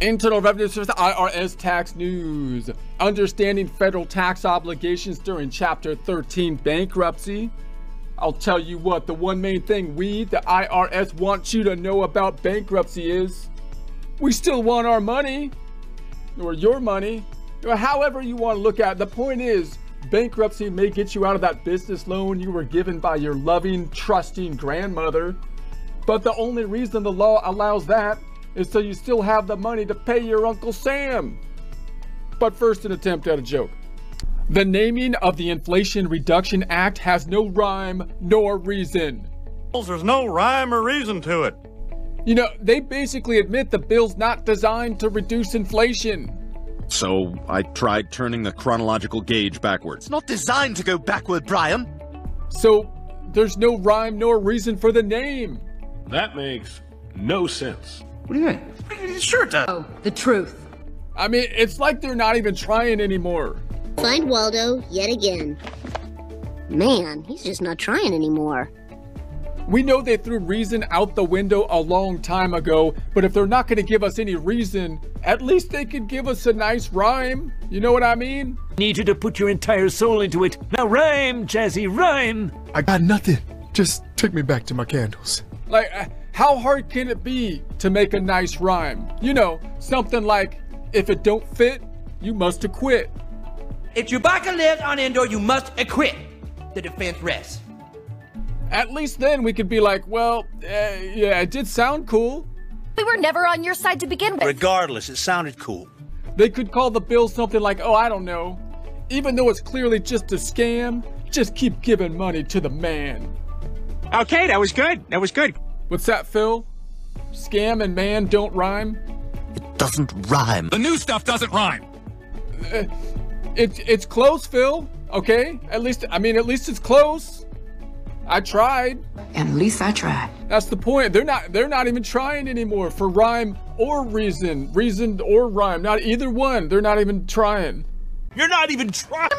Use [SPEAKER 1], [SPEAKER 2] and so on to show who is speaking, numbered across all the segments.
[SPEAKER 1] Internal Revenue Service IRS tax news. Understanding federal tax obligations during Chapter 13 bankruptcy. I'll tell you what, the one main thing we, the IRS, want you to know about bankruptcy is we still want our money, or your money, or however you want to look at it. The point is, bankruptcy may get you out of that business loan you were given by your loving, trusting grandmother. But the only reason the law allows that is so you still have the money to pay your Uncle Sam. But first, an attempt at a joke. The naming of the Inflation Reduction Act has no rhyme nor reason.
[SPEAKER 2] There's no rhyme or reason to it.
[SPEAKER 1] You know, they basically admit the bill's not designed to reduce inflation.
[SPEAKER 3] So I tried turning the chronological gauge backwards.
[SPEAKER 4] It's not designed to go backward, Brian.
[SPEAKER 1] So there's no rhyme nor reason for the name.
[SPEAKER 5] That makes no sense.
[SPEAKER 4] What do you mean? Sure it does.
[SPEAKER 6] Oh, the truth.
[SPEAKER 1] I mean, it's like they're not even trying anymore.
[SPEAKER 7] Find Waldo yet again. Man, he's just not trying anymore.
[SPEAKER 1] We know they threw reason out the window a long time ago, but if they're not going to give us any reason, at least they could give us a nice rhyme. You know what I mean?
[SPEAKER 8] Need you to put your entire soul into it. Now rhyme, Jazzy, rhyme!
[SPEAKER 9] I got nothing. Just take me back to my candles.
[SPEAKER 1] Like, uh, how hard can it be to make a nice rhyme? You know, something like, if it don't fit, you must acquit.
[SPEAKER 10] If Chewbacca lives on Endor, you must acquit. The defense rests.
[SPEAKER 1] At least then we could be like, well, uh, yeah, it did sound cool.
[SPEAKER 6] We were never on your side to begin with.
[SPEAKER 2] Regardless, it sounded cool.
[SPEAKER 1] They could call the bill something like, oh, I don't know. Even though it's clearly just a scam, just keep giving money to the man.
[SPEAKER 11] Okay, that was good. That was good.
[SPEAKER 1] What's that, Phil? Scam and man don't rhyme?
[SPEAKER 4] It doesn't rhyme.
[SPEAKER 12] The new stuff doesn't rhyme.
[SPEAKER 1] Uh, it, it's close, Phil. Okay? At least, I mean, at least it's close. I tried.
[SPEAKER 6] At least I tried.
[SPEAKER 1] That's the point. They're not they're not even trying anymore for rhyme or reason. Reason or rhyme. Not either one. They're not even trying.
[SPEAKER 2] You're not even trying.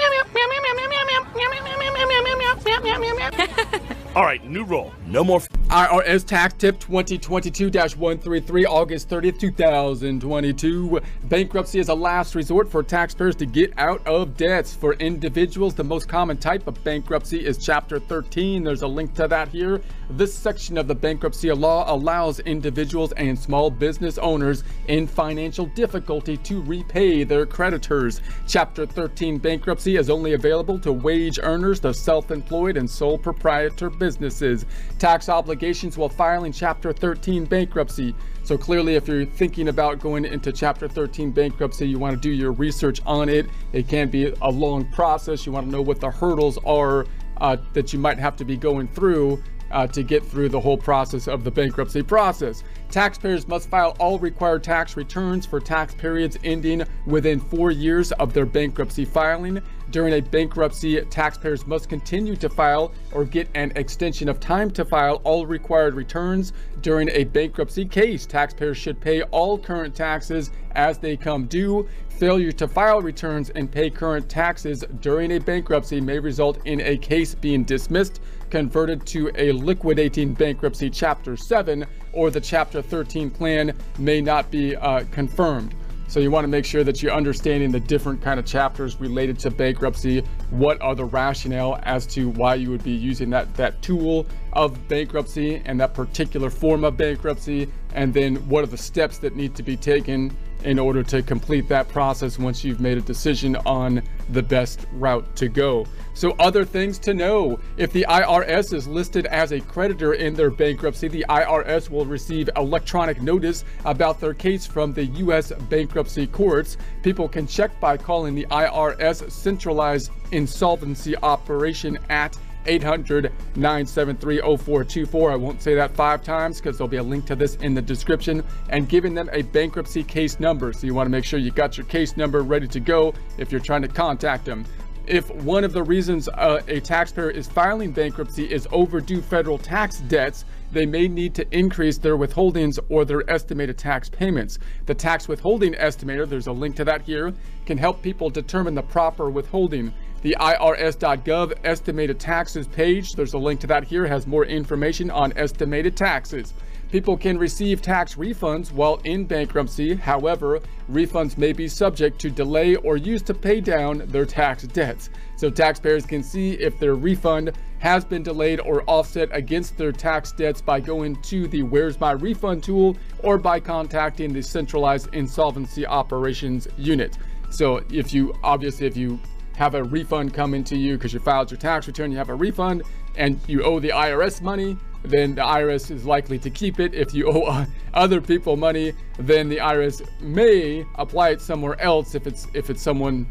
[SPEAKER 2] All right, new roll. No more.
[SPEAKER 1] IRS Tax Tip 2022-133, August 30th, 2022. Bankruptcy is a last resort for taxpayers to get out of debts. For individuals, the most common type of bankruptcy is Chapter 13. There's a link to that here. This section of the bankruptcy law allows individuals and small business owners in financial difficulty to repay their creditors. Chapter 13 bankruptcy is only available to wage earners, the self-employed, and sole proprietor businesses. Tax obligations while filing Chapter 13 bankruptcy. So clearly, if you're thinking about going into Chapter 13 bankruptcy, you want to do your research on it. It can be a long process. You want to know what the hurdles are uh, that you might have to be going through uh, to get through the whole process of the bankruptcy process. Taxpayers must file all required tax returns for tax periods ending within four years of their bankruptcy filing. During a bankruptcy, taxpayers must continue to file or get an extension of time to file all required returns. During a bankruptcy case, taxpayers should pay all current taxes as they come due. Failure to file returns and pay current taxes during a bankruptcy may result in a case being dismissed, converted to a liquidating bankruptcy Chapter 7, or the Chapter 13 plan may not be uh, confirmed. So you want to make sure that you're understanding the different kind of chapters related to bankruptcy. What are the rationale as to why you would be using that that tool of bankruptcy and that particular form of bankruptcy, and then what are the steps that need to be taken in order to complete that process once you've made a decision on the best route to go. So other things to know, if the IRS is listed as a creditor in their bankruptcy, the IRS will receive electronic notice about their case from the US bankruptcy courts. People can check by calling the IRS Centralized Insolvency Operation at 800 973 0424. I won't say that five times because there'll be a link to this in the description and giving them a bankruptcy case number. So you want to make sure you got your case number ready to go if you're trying to contact them. If one of the reasons uh, a taxpayer is filing bankruptcy is overdue federal tax debts, they may need to increase their withholdings or their estimated tax payments. The tax withholding estimator, there's a link to that here, can help people determine the proper withholding. The IRS.gov estimated taxes page, there's a link to that here, has more information on estimated taxes. People can receive tax refunds while in bankruptcy. However, refunds may be subject to delay or used to pay down their tax debts. So taxpayers can see if their refund has been delayed or offset against their tax debts by going to the Where's My Refund tool or by contacting the Centralized Insolvency Operations Unit. So if you obviously if you have a refund coming to you because you filed your tax return, you have a refund and you owe the IRS money, then the IRS is likely to keep it. If you owe other people money, then the IRS may apply it somewhere else if it's if it's someone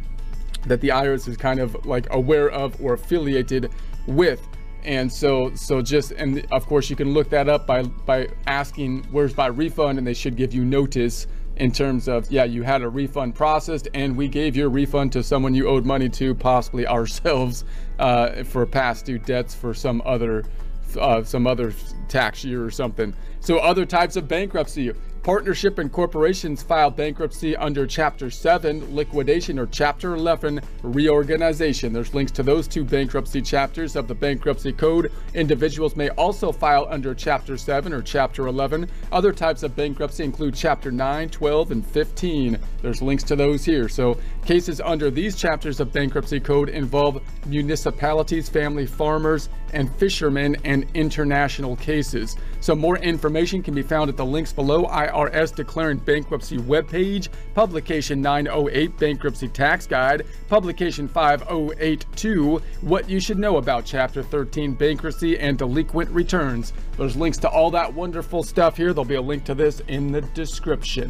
[SPEAKER 1] that the IRS is kind of like aware of or affiliated with. And so, so just, and of course you can look that up by, by asking where's my refund and they should give you notice in terms of, yeah, you had a refund processed and we gave your refund to someone you owed money to, possibly ourselves, uh, for past due debts for some other, uh, some other tax year or something. So other types of bankruptcy, Partnership and corporations file bankruptcy under Chapter 7 liquidation or Chapter 11 reorganization. There's links to those two bankruptcy chapters of the Bankruptcy Code. Individuals may also file under Chapter 7 or Chapter 11. Other types of bankruptcy include Chapter 9, 12, and 15. There's links to those here. So cases under these chapters of Bankruptcy Code involve municipalities, family farmers, and fishermen, and international cases. So more information can be found at the links below. IRS declaring bankruptcy webpage, publication 908 bankruptcy tax guide, publication 5082 what you should know about chapter 13 bankruptcy and delinquent returns. There's links to all that wonderful stuff here. There'll be a link to this in the description.